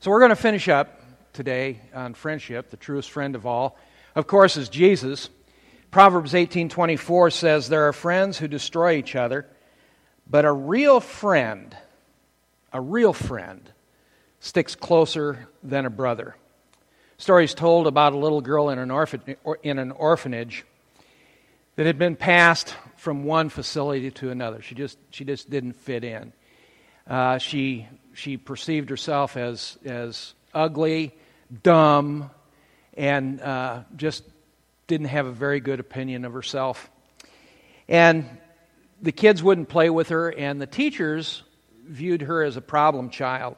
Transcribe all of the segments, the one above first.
So we're going to finish up today on friendship, the truest friend of all. Of course, is Jesus. Proverbs 18:24 says there are friends who destroy each other, but a real friend, a real friend sticks closer than a brother. Stories told about a little girl in an, orphan, in an orphanage that had been passed from one facility to another. She just, she just didn't fit in. Uh, she, she perceived herself as, as ugly, dumb, and uh, just didn't have a very good opinion of herself. And the kids wouldn't play with her, and the teachers viewed her as a problem child.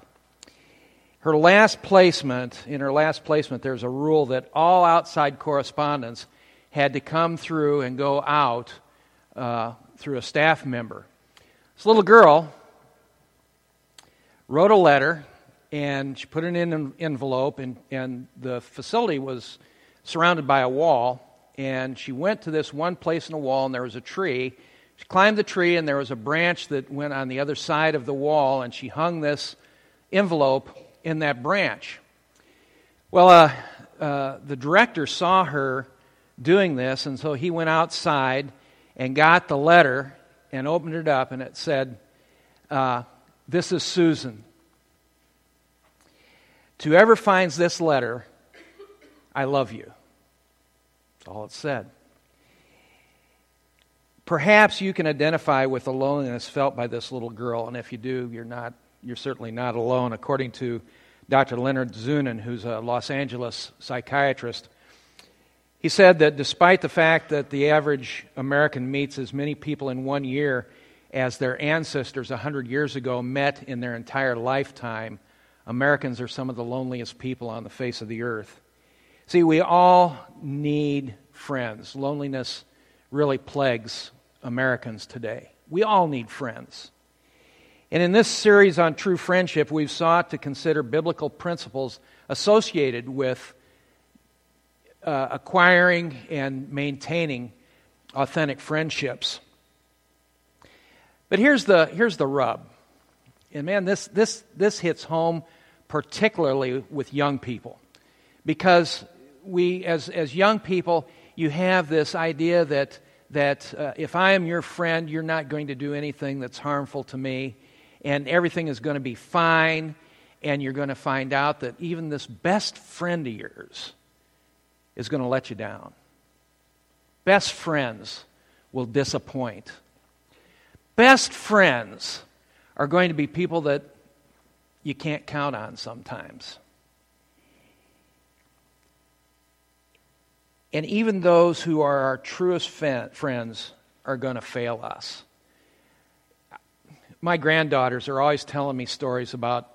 Her last placement, in her last placement, there's a rule that all outside correspondence had to come through and go out uh, through a staff member. This little girl wrote a letter and she put it in an envelope, and, and the facility was surrounded by a wall. And she went to this one place in the wall, and there was a tree. She climbed the tree, and there was a branch that went on the other side of the wall, and she hung this envelope in that branch. Well, uh, uh, the director saw her doing this, and so he went outside and got the letter and opened it up, and it said, uh, This is Susan. To whoever finds this letter, I love you. That's all it said. Perhaps you can identify with the loneliness felt by this little girl, and if you do, you're not you're certainly not alone. According to Dr. Leonard Zunin, who's a Los Angeles psychiatrist, he said that despite the fact that the average American meets as many people in one year as their ancestors 100 years ago met in their entire lifetime, Americans are some of the loneliest people on the face of the earth. See, we all need friends. Loneliness really plagues Americans today. We all need friends. And in this series on true friendship, we've sought to consider biblical principles associated with uh, acquiring and maintaining authentic friendships. But here's the, here's the rub. And man, this, this, this hits home particularly with young people. Because we, as, as young people, you have this idea that, that uh, if I am your friend, you're not going to do anything that's harmful to me, and everything is going to be fine, and you're going to find out that even this best friend of yours is going to let you down. Best friends will disappoint. Best friends are going to be people that you can't count on sometimes. And even those who are our truest friends are going to fail us. My granddaughters are always telling me stories about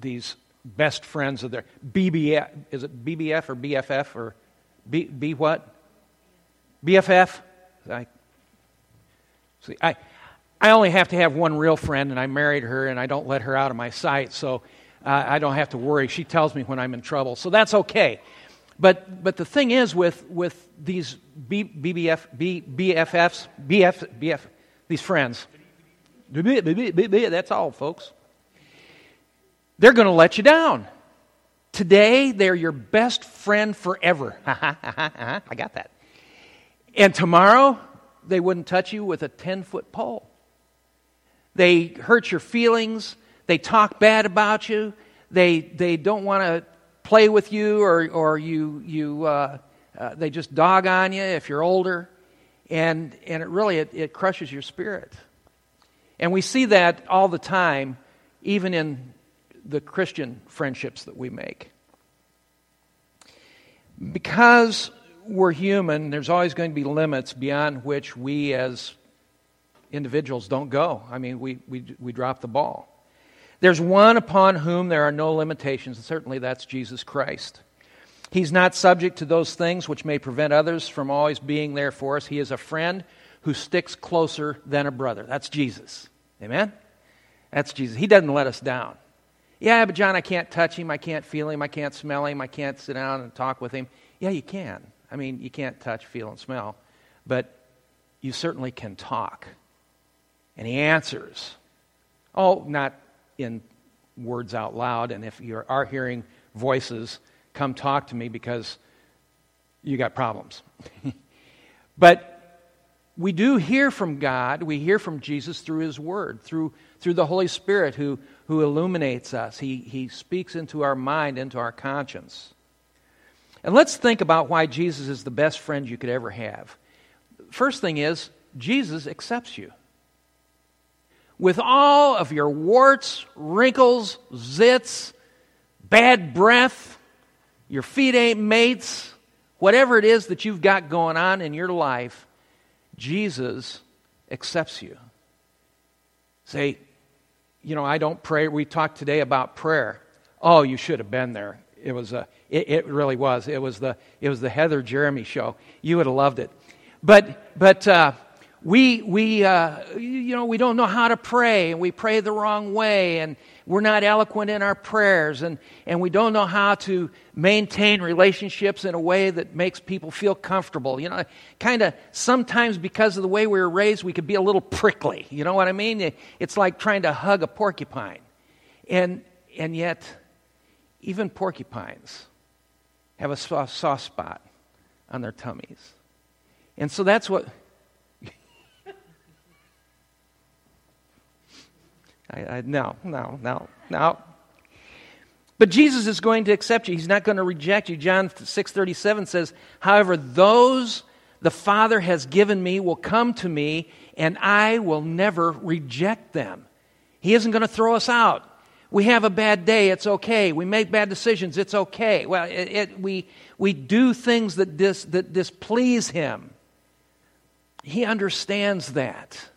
these best friends of their BBF. Is it BBF or BFF or B, B what? BFF? I, see, I, I only have to have one real friend, and I married her, and I don't let her out of my sight, so uh, I don't have to worry. She tells me when I'm in trouble, so that's okay. But, but the thing is, with, with these B, BBF, B, BFFs, BF, BF, these friends, that's all, folks. They're going to let you down. Today, they're your best friend forever. I got that. And tomorrow, they wouldn't touch you with a 10 foot pole. They hurt your feelings. They talk bad about you. They, they don't want to play with you, or, or you, you, uh, uh, they just dog on you if you're older. And, and it really it, it crushes your spirit. And we see that all the time, even in the Christian friendships that we make. Because we're human, there's always going to be limits beyond which we as individuals don't go. I mean, we, we, we drop the ball. There's one upon whom there are no limitations, and certainly that's Jesus Christ. He's not subject to those things which may prevent others from always being there for us. He is a friend who sticks closer than a brother. That's Jesus. Amen? That's Jesus. He doesn't let us down. Yeah, but John, I can't touch him. I can't feel him. I can't smell him. I can't sit down and talk with him. Yeah, you can. I mean, you can't touch, feel, and smell. But you certainly can talk. And he answers. Oh, not in words out loud. And if you are hearing voices, come talk to me because you got problems. but we do hear from God, we hear from Jesus through His Word, through, through the Holy Spirit who, who illuminates us. He, he speaks into our mind, into our conscience. And let's think about why Jesus is the best friend you could ever have. First thing is, Jesus accepts you. With all of your warts, wrinkles, zits, bad breath, your feet ain't mates, whatever it is that you've got going on in your life, Jesus accepts you. Say, you know, I don't pray. We talked today about prayer. Oh, you should have been there. It was a, it, it really was. It was the, it was the Heather Jeremy show. You would have loved it. But, but uh, we, we, uh, you know, we don't know how to pray, and we pray the wrong way, and we're not eloquent in our prayers, and, and we don't know how to maintain relationships in a way that makes people feel comfortable. You know, kind of sometimes because of the way we were raised, we could be a little prickly. You know what I mean? It's like trying to hug a porcupine. And, and yet, even porcupines have a soft, soft spot on their tummies. And so that's what I, I, no, no, no, no. But Jesus is going to accept you. He's not going to reject you. John 6:37 says, "However, those the Father has given me will come to me, and I will never reject them." He isn't going to throw us out. We have a bad day, it's okay. We make bad decisions, it's okay. Well, it, it, we, we do things that, dis, that displease Him. He understands that.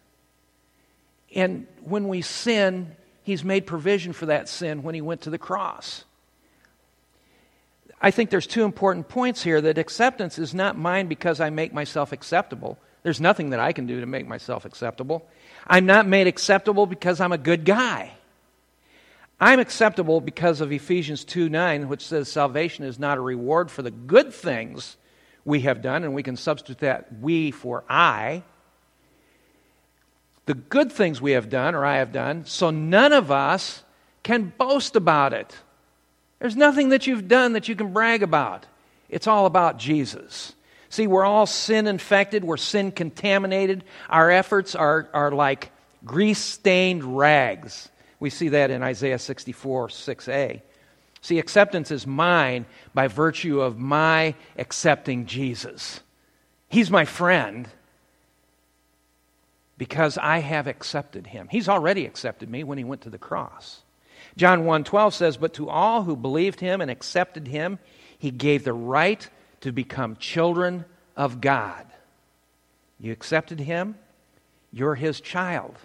And when we sin, He's made provision for that sin when He went to the cross. I think there's two important points here that acceptance is not mine because I make myself acceptable. There's nothing that I can do to make myself acceptable. I'm not made acceptable because I'm a good guy. I'm acceptable because of Ephesians 2 9, which says salvation is not a reward for the good things we have done, and we can substitute that we for I the good things we have done or I have done, so none of us can boast about it. There's nothing that you've done that you can brag about. It's all about Jesus. See, we're all sin infected, we're sin contaminated. Our efforts are, are like grease stained rags. We see that in Isaiah 64 6a. See, acceptance is mine by virtue of my accepting Jesus. He's my friend, because I have accepted him. He's already accepted me when he went to the cross. John 1:12 says, "But to all who believed him and accepted him, he gave the right to become children of God." You accepted him, you're his child.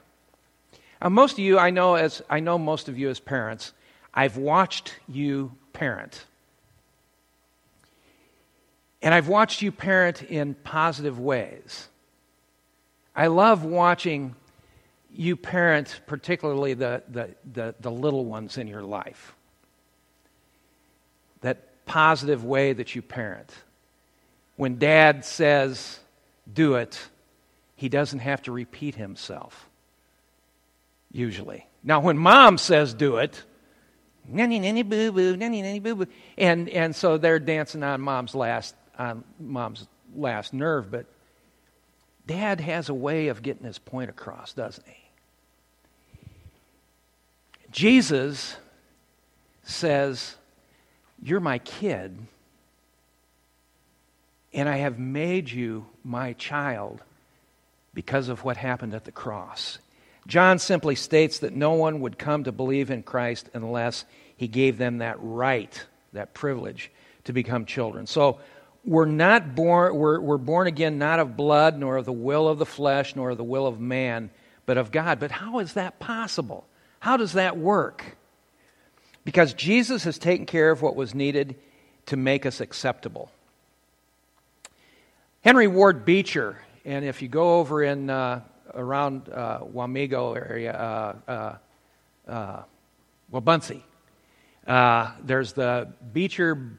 Now, most of you, I know as I know most of you as parents, I've watched you parent. And I've watched you parent in positive ways. I love watching you parents, particularly the, the, the, the, little ones in your life. That positive way that you parent. When dad says, do it, he doesn't have to repeat himself, usually. Now, when mom says, do it, nanny nanny boo boo, nanny nanny boo boo, and, and so they're dancing on mom's last, on mom's last nerve, but Dad has a way of getting his point across, doesn't he? Jesus says, You're my kid, and I have made you my child because of what happened at the cross. John simply states that no one would come to believe in Christ unless he gave them that right, that privilege to become children. So we're not born we're, we're born again not of blood nor of the will of the flesh nor of the will of man but of god. But how is that possible? How does that work? Because jesus has taken care of what was needed to make us acceptable. Henry ward beecher and if you go over in uh, around uh, wamego area uh, uh, uh Wabaunsee, uh, there's the beecher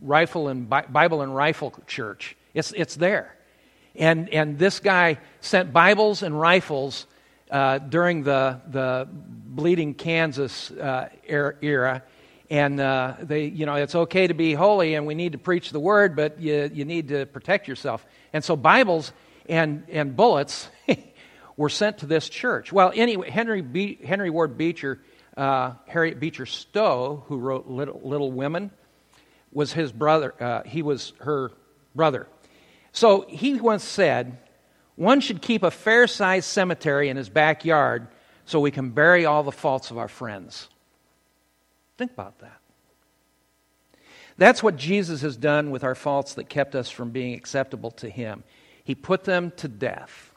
rifle and Bible and rifle church. It's, it's there. And, and this guy sent Bibles and rifles uh, during the, the bleeding Kansas uh, era. And uh, they, you know, it's okay to be holy and we need to preach the word, but you, you need to protect yourself. And so Bibles and, and bullets were sent to this church. Well, anyway, Henry, Be- Henry Ward Beecher, uh, Harriet Beecher Stowe, who wrote Little, Little Women, was his brother. Uh, he was her brother. So he once said, one should keep a fair sized cemetery in his backyard so we can bury all the faults of our friends. Think about that. That's what Jesus has done with our faults that kept us from being acceptable to him. He put them to death,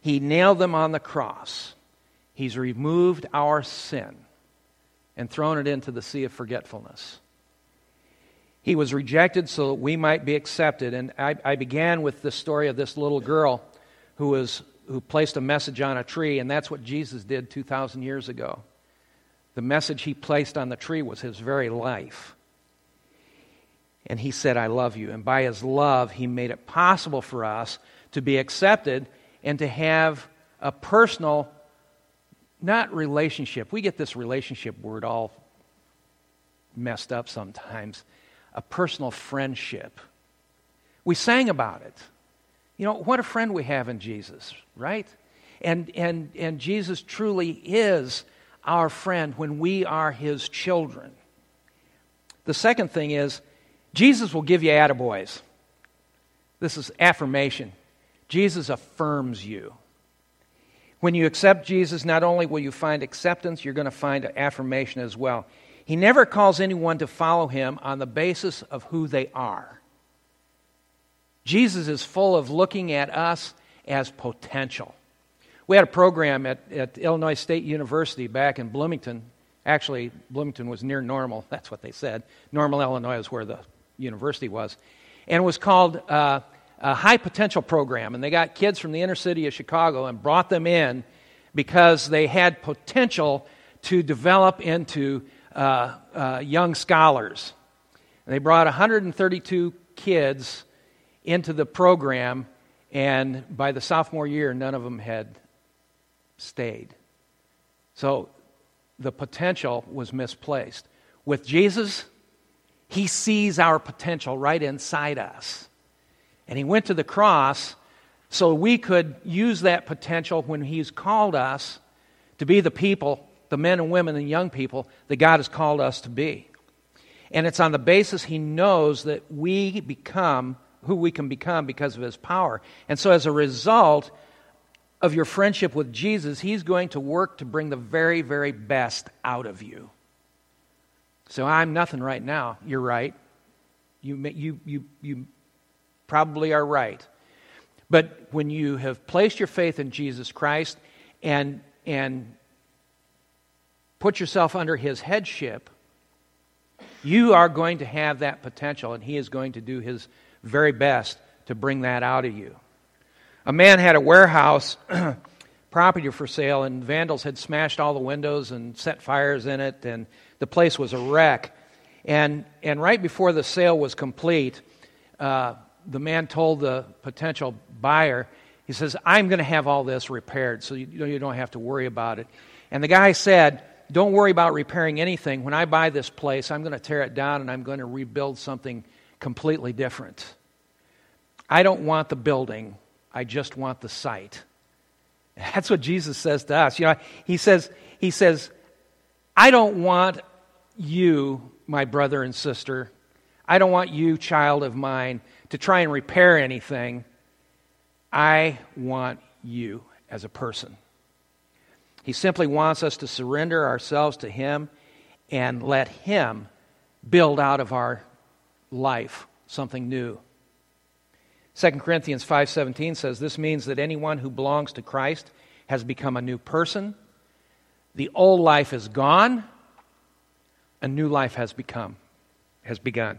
He nailed them on the cross. He's removed our sin and thrown it into the sea of forgetfulness. He was rejected so that we might be accepted. And I, I began with the story of this little girl who, was, who placed a message on a tree, and that's what Jesus did 2,000 years ago. The message he placed on the tree was his very life. And he said, I love you. And by his love, he made it possible for us to be accepted and to have a personal, not relationship. We get this relationship word all messed up sometimes a personal friendship. We sang about it. You know, what a friend we have in Jesus, right? And, and, and Jesus truly is our friend when we are his children. The second thing is, Jesus will give you attaboys. This is affirmation. Jesus affirms you. When you accept Jesus, not only will you find acceptance, you're going to find affirmation as well. He never calls anyone to follow him on the basis of who they are. Jesus is full of looking at us as potential. We had a program at, at Illinois State University back in Bloomington. Actually, Bloomington was near Normal. That's what they said. Normal, Illinois is where the university was. And it was called uh, a High Potential Program. And they got kids from the inner city of Chicago and brought them in because they had potential to develop into uh, uh, young scholars. And they brought 132 kids into the program, and by the sophomore year, none of them had stayed. So the potential was misplaced. With Jesus, he sees our potential right inside us. And he went to the cross so we could use that potential when he's called us to be the people the men and women and young people that God has called us to be. And it's on the basis He knows that we become who we can become because of His power. And so, as a result of your friendship with Jesus, He's going to work to bring the very, very best out of you. So, I'm nothing right now. You're right. You, you, you, you probably are right. But when you have placed your faith in Jesus Christ and, and put yourself under his headship, you are going to have that potential, and he is going to do his very best to bring that out of you. A man had a warehouse property for sale, and vandals had smashed all the windows and set fires in it, and the place was a wreck. And, and right before the sale was complete, uh, the man told the potential buyer, he says, I'm going to have all this repaired, so you, you don't have to worry about it. And the guy said, don't worry about repairing anything. When I buy this place, I'm going to tear it down and I'm going to rebuild something completely different. I don't want the building, I just want the site. That's what Jesus says to us. You know, he says, he says, I don't want you, my brother and sister, I don't want you, child of mine, to try and repair anything. I want you as a person. He simply wants us to surrender ourselves to Him and let Him build out of our life something new. 2 Corinthians 5:17 says this means that anyone who belongs to Christ has become a new person. The old life is gone, a new life has become has begun.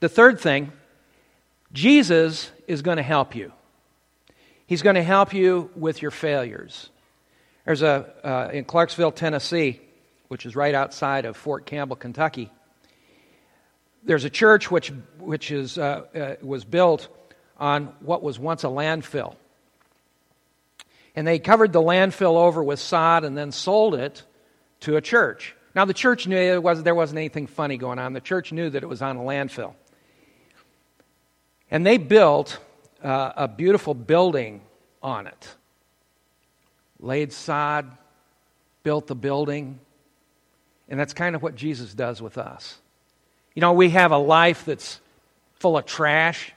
The third thing, Jesus is going to help you. He's going to help you with your failures. There's a, uh, in Clarksville, Tennessee, which is right outside of Fort Campbell, Kentucky, there's a church which, which is, uh, uh, was built on what was once a landfill. And they covered the landfill over with sod and then sold it to a church. Now, the church knew it was, there wasn't anything funny going on. The church knew that it was on a landfill. And they built uh, a beautiful building on it. Laid sod, built the building. And that's kind of what Jesus does with us. You know, we have a life that's full of trash,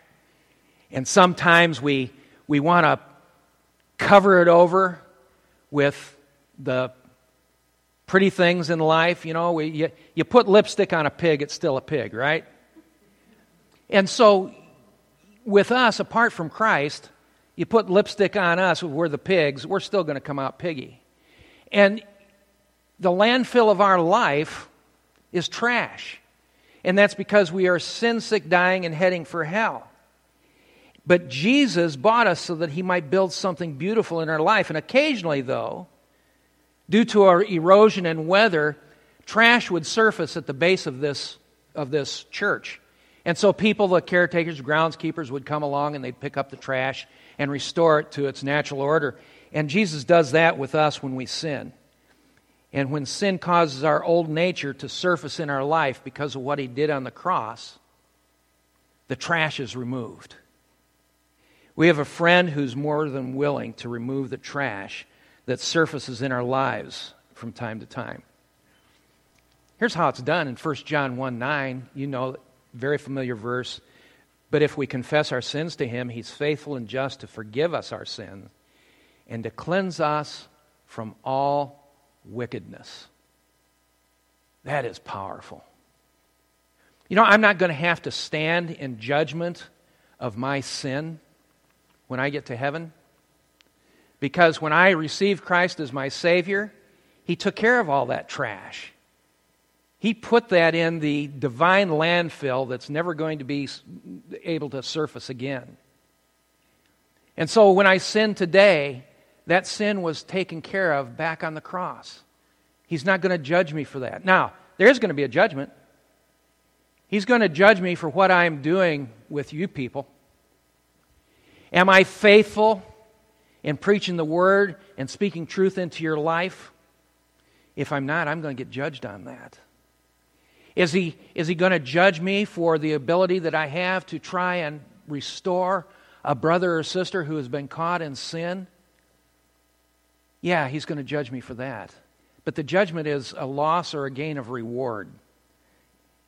and sometimes we, we want to cover it over with the pretty things in life. You know, we, you, you put lipstick on a pig, it's still a pig, right? And so, with us, apart from Christ, you put lipstick on us, we're the pigs, we're still going to come out piggy. And the landfill of our life is trash. And that's because we are sin sick, dying, and heading for hell. But Jesus bought us so that he might build something beautiful in our life. And occasionally, though, due to our erosion and weather, trash would surface at the base of this, of this church. And so people, the caretakers, groundskeepers, would come along and they'd pick up the trash and restore it to its natural order. And Jesus does that with us when we sin. And when sin causes our old nature to surface in our life because of what he did on the cross, the trash is removed. We have a friend who's more than willing to remove the trash that surfaces in our lives from time to time. Here's how it's done in 1 John 1 9. You know, very familiar verse. But if we confess our sins to him, he's faithful and just to forgive us our sins and to cleanse us from all wickedness. That is powerful. You know, I'm not going to have to stand in judgment of my sin when I get to heaven. Because when I received Christ as my Savior, He took care of all that trash. He put that in the divine landfill that's never going to be able to surface again. And so when I sin today, that sin was taken care of back on the cross. He's not going to judge me for that. Now, there is going to be a judgment. He's going to judge me for what I'm doing with you people. Am I faithful in preaching the word and speaking truth into your life? If I'm not, I'm going to get judged on that. Is he, is he going to judge me for the ability that I have to try and restore a brother or sister who has been caught in sin? Yeah, he's going to judge me for that. But the judgment is a loss or a gain of reward.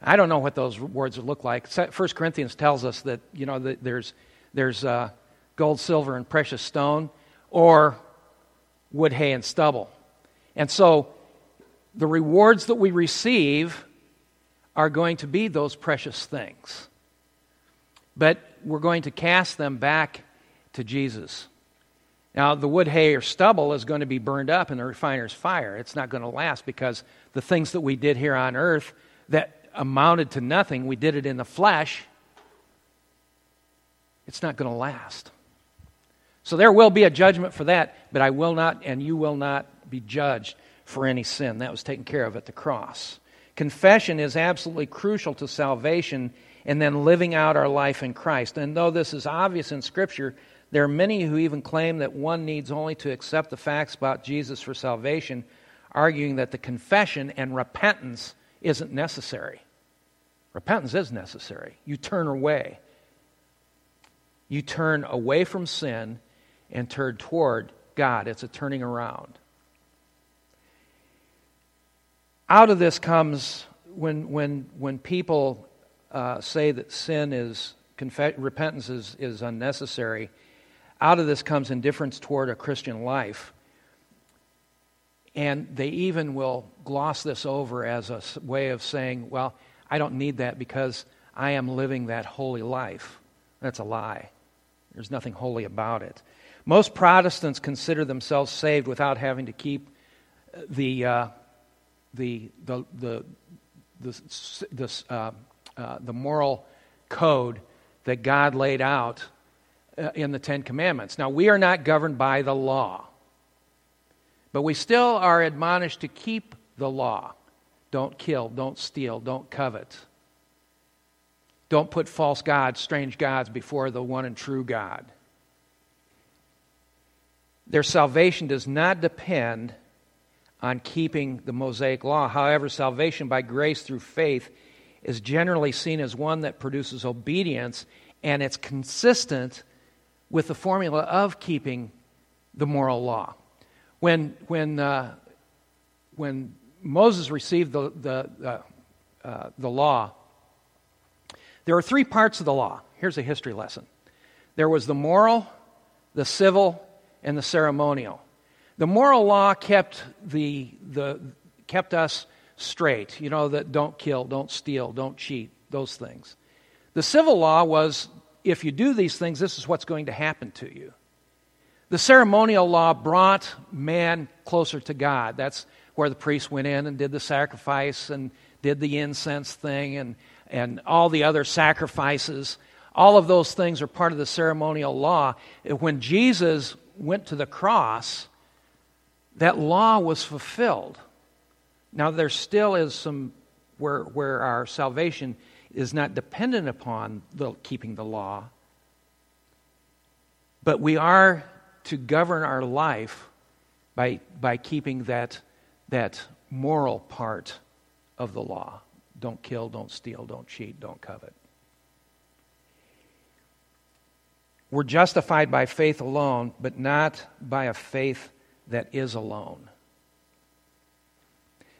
I don't know what those words look like. First Corinthians tells us that you know that there's there's uh, gold, silver, and precious stone, or wood, hay, and stubble. And so the rewards that we receive are going to be those precious things. But we're going to cast them back to Jesus. Now, the wood, hay, or stubble is going to be burned up in the refiner's fire. It's not going to last because the things that we did here on earth that amounted to nothing, we did it in the flesh, it's not going to last. So there will be a judgment for that, but I will not, and you will not be judged for any sin. That was taken care of at the cross. Confession is absolutely crucial to salvation and then living out our life in Christ. And though this is obvious in Scripture, there are many who even claim that one needs only to accept the facts about Jesus for salvation, arguing that the confession and repentance isn't necessary. Repentance is necessary. You turn away. You turn away from sin and turn toward God. It's a turning around. Out of this comes when, when, when people uh, say that sin is, conf- repentance is, is unnecessary, out of this comes indifference toward a Christian life. And they even will gloss this over as a way of saying, well, I don't need that because I am living that holy life. That's a lie. There's nothing holy about it. Most Protestants consider themselves saved without having to keep the, uh, the, the, the, the, the, uh, uh, the moral code that God laid out uh, in the Ten Commandments. Now, we are not governed by the law, but we still are admonished to keep the law. Don't kill, don't steal, don't covet. Don't put false gods, strange gods, before the one and true God. Their salvation does not depend on keeping the Mosaic law. However, salvation by grace through faith is generally seen as one that produces obedience and it's consistent with the formula of keeping the moral law. When, when, uh, when Moses received the, the, uh, uh, the law, there are three parts of the law. Here's a history lesson there was the moral, the civil, and the ceremonial. The moral law kept, the, the, kept us straight. You know, that don't kill, don't steal, don't cheat, those things. The civil law was if you do these things, this is what's going to happen to you. The ceremonial law brought man closer to God. That's where the priest went in and did the sacrifice and did the incense thing and, and all the other sacrifices. All of those things are part of the ceremonial law. When Jesus went to the cross, that law was fulfilled. Now, there still is some where, where our salvation is not dependent upon the, keeping the law, but we are to govern our life by, by keeping that, that moral part of the law. Don't kill, don't steal, don't cheat, don't covet. We're justified by faith alone, but not by a faith that is alone.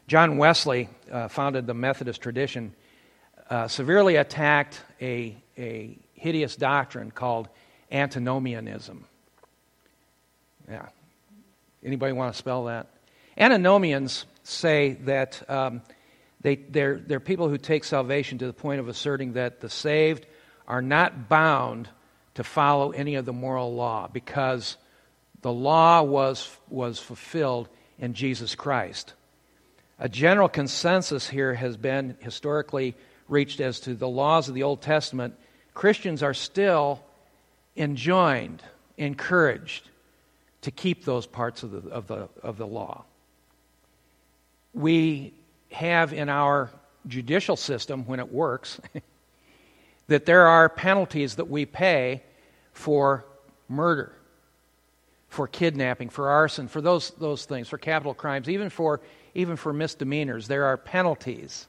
John Wesley uh, founded the Methodist tradition uh, severely attacked a, a hideous doctrine called antinomianism. Yeah. Anybody want to spell that? Antinomians say that um, they, they're, they're people who take salvation to the point of asserting that the saved are not bound to follow any of the moral law because the law was, was fulfilled in Jesus Christ. A general consensus here has been historically reached as to the laws of the Old Testament, Christians are still enjoined, encouraged to keep those parts of the, of the, of the law. We have in our judicial system, when it works, that there are penalties that we pay for murder, for kidnapping, for arson, for those, those things, for capital crimes, even for, even for misdemeanors. There are penalties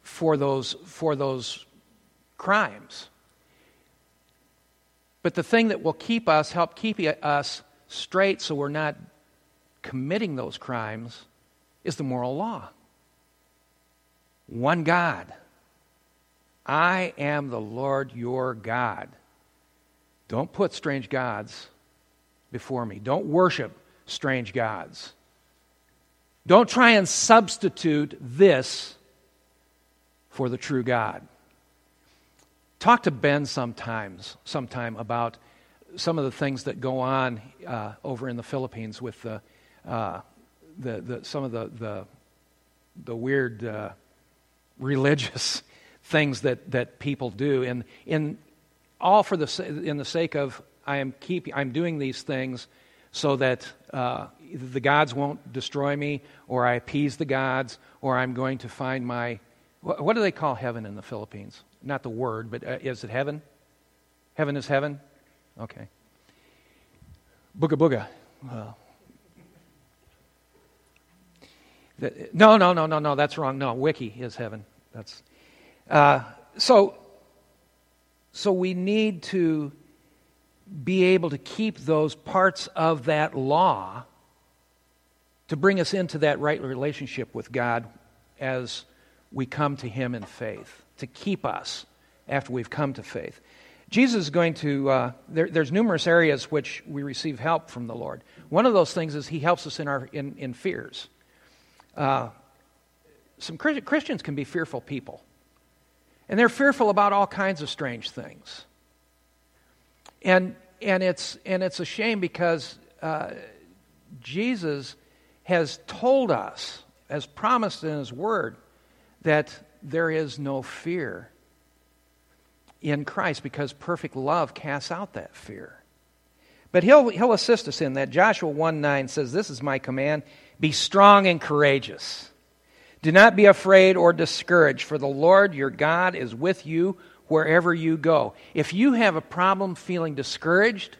for those, for those crimes. But the thing that will keep us, help keep us straight so we're not committing those crimes, is the moral law. One God. I am the Lord your God. Don't put strange gods before me. Don't worship strange gods. Don't try and substitute this for the true God. Talk to Ben sometimes, sometime about some of the things that go on uh, over in the Philippines with the, uh, the, the, some of the, the, the weird uh, religious things that, that people do. And in all for the, in the sake of I am keeping, I'm doing these things so that uh, the gods won't destroy me, or I appease the gods, or I'm going to find my what do they call heaven in the Philippines? Not the word, but uh, is it heaven? Heaven is heaven? Okay. Booga booga. The, no, no, no, no, no, that's wrong. No, wiki is heaven. That's uh, so. So we need to be able to keep those parts of that law to bring us into that right relationship with God as we come to Him in faith, to keep us after we've come to faith. Jesus is going to, uh, there, there's numerous areas which we receive help from the Lord. One of those things is He helps us in, our, in, in fears. Uh, some Christians can be fearful people, and they're fearful about all kinds of strange things. And, and, it's, and it's a shame because uh, Jesus has told us, as promised in His Word, that there is no fear in Christ because perfect love casts out that fear. But he'll, he'll assist us in that. Joshua 1 9 says, This is my command be strong and courageous. Do not be afraid or discouraged, for the Lord your God is with you wherever you go. If you have a problem feeling discouraged,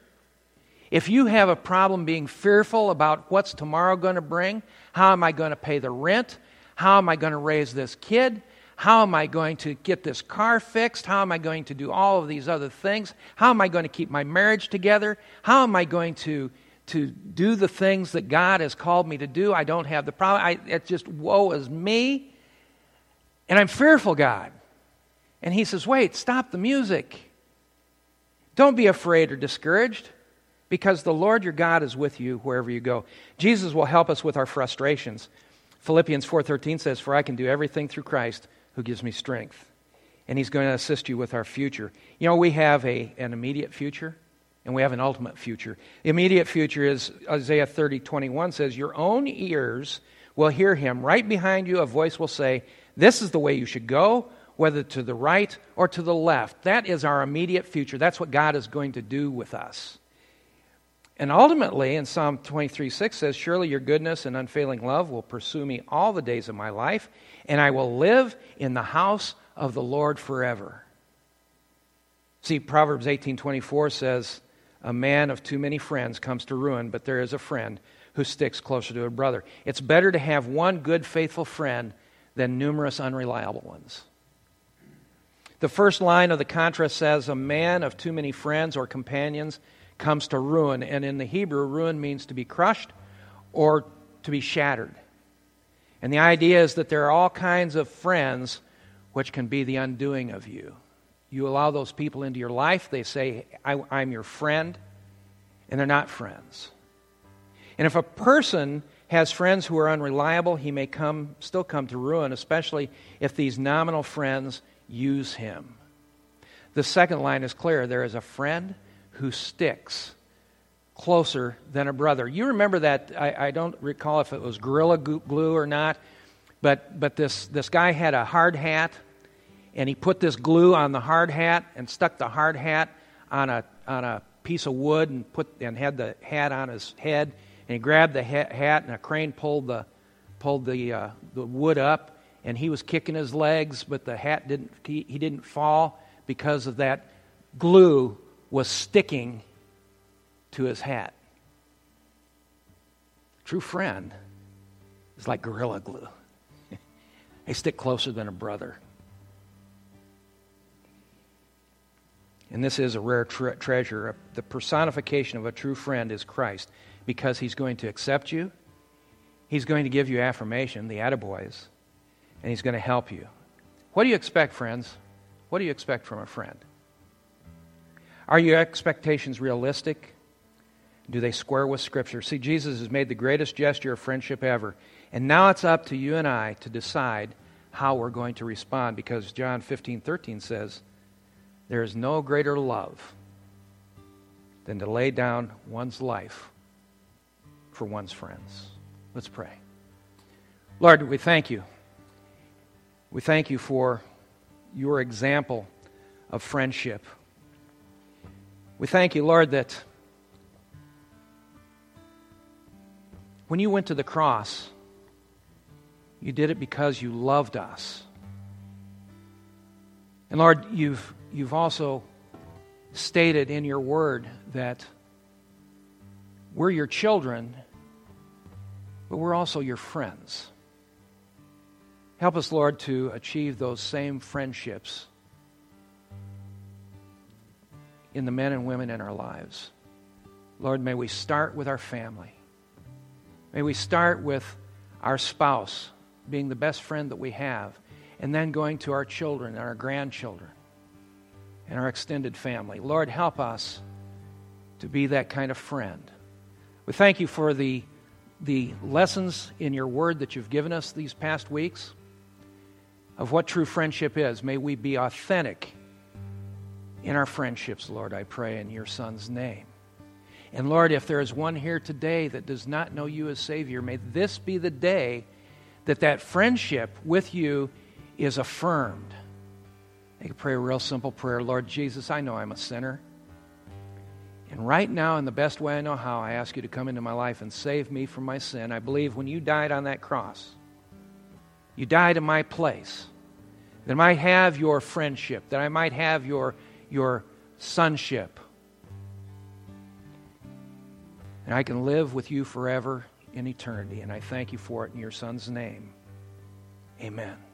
If you have a problem being fearful about what's tomorrow going to bring, how am I going to pay the rent? How am I going to raise this kid? How am I going to get this car fixed? How am I going to do all of these other things? How am I going to keep my marriage together? How am I going to, to do the things that God has called me to do? I don't have the problem. I, it's just woe is me. And I'm fearful, God. And He says, wait, stop the music. Don't be afraid or discouraged because the Lord your God is with you wherever you go. Jesus will help us with our frustrations. Philippians 4:13 says, "For I can do everything through Christ who gives me strength. And He's going to assist you with our future. You know, we have a, an immediate future and we have an ultimate future. The immediate future is Isaiah 30, 21 says, Your own ears will hear him. Right behind you, a voice will say, This is the way you should go, whether to the right or to the left. That is our immediate future. That's what God is going to do with us. And ultimately, in Psalm 23 6 says, Surely your goodness and unfailing love will pursue me all the days of my life, and I will live in the house of the Lord forever. See, Proverbs 18:24 says, "A man of too many friends comes to ruin, but there is a friend who sticks closer to a brother." It's better to have one good faithful friend than numerous unreliable ones. The first line of the contrast says, "A man of too many friends or companions comes to ruin," and in the Hebrew, ruin means to be crushed or to be shattered. And the idea is that there are all kinds of friends which can be the undoing of you. You allow those people into your life, they say, I, am your friend, and they're not friends. And if a person has friends who are unreliable, he may come, still come to ruin, especially if these nominal friends use him. The second line is clear there is a friend who sticks closer than a brother. You remember that, I, I, don't recall if it was Gorilla Glue or not, but, but this, this guy had a hard hat, and he put this glue on the hard hat and stuck the hard hat on a, on a piece of wood and, put, and had the hat on his head. And he grabbed the hat, and a crane pulled the, pulled the, uh, the wood up, and he was kicking his legs, but the hat didn't, he, he didn't fall because of that glue was sticking to his hat. True friend is like gorilla glue. they stick closer than a brother. And this is a rare tre- treasure. The personification of a true friend is Christ because he's going to accept you, he's going to give you affirmation, the attaboys, and he's going to help you. What do you expect, friends? What do you expect from a friend? Are your expectations realistic? Do they square with Scripture? See, Jesus has made the greatest gesture of friendship ever. And now it's up to you and I to decide how we're going to respond because John 15 13 says, There is no greater love than to lay down one's life for one's friends. Let's pray. Lord, we thank you. We thank you for your example of friendship. We thank you, Lord, that When you went to the cross, you did it because you loved us. And Lord, you've, you've also stated in your word that we're your children, but we're also your friends. Help us, Lord, to achieve those same friendships in the men and women in our lives. Lord, may we start with our family. May we start with our spouse being the best friend that we have, and then going to our children and our grandchildren and our extended family. Lord, help us to be that kind of friend. We thank you for the, the lessons in your word that you've given us these past weeks of what true friendship is. May we be authentic in our friendships, Lord, I pray in your Son's name. And Lord, if there is one here today that does not know you as Savior, may this be the day that that friendship with you is affirmed. I can pray a real simple prayer Lord Jesus, I know I'm a sinner. And right now, in the best way I know how, I ask you to come into my life and save me from my sin. I believe when you died on that cross, you died in my place, that I might have your friendship, that I might have your, your sonship And I can live with you forever in eternity. And I thank you for it in your Son's name. Amen.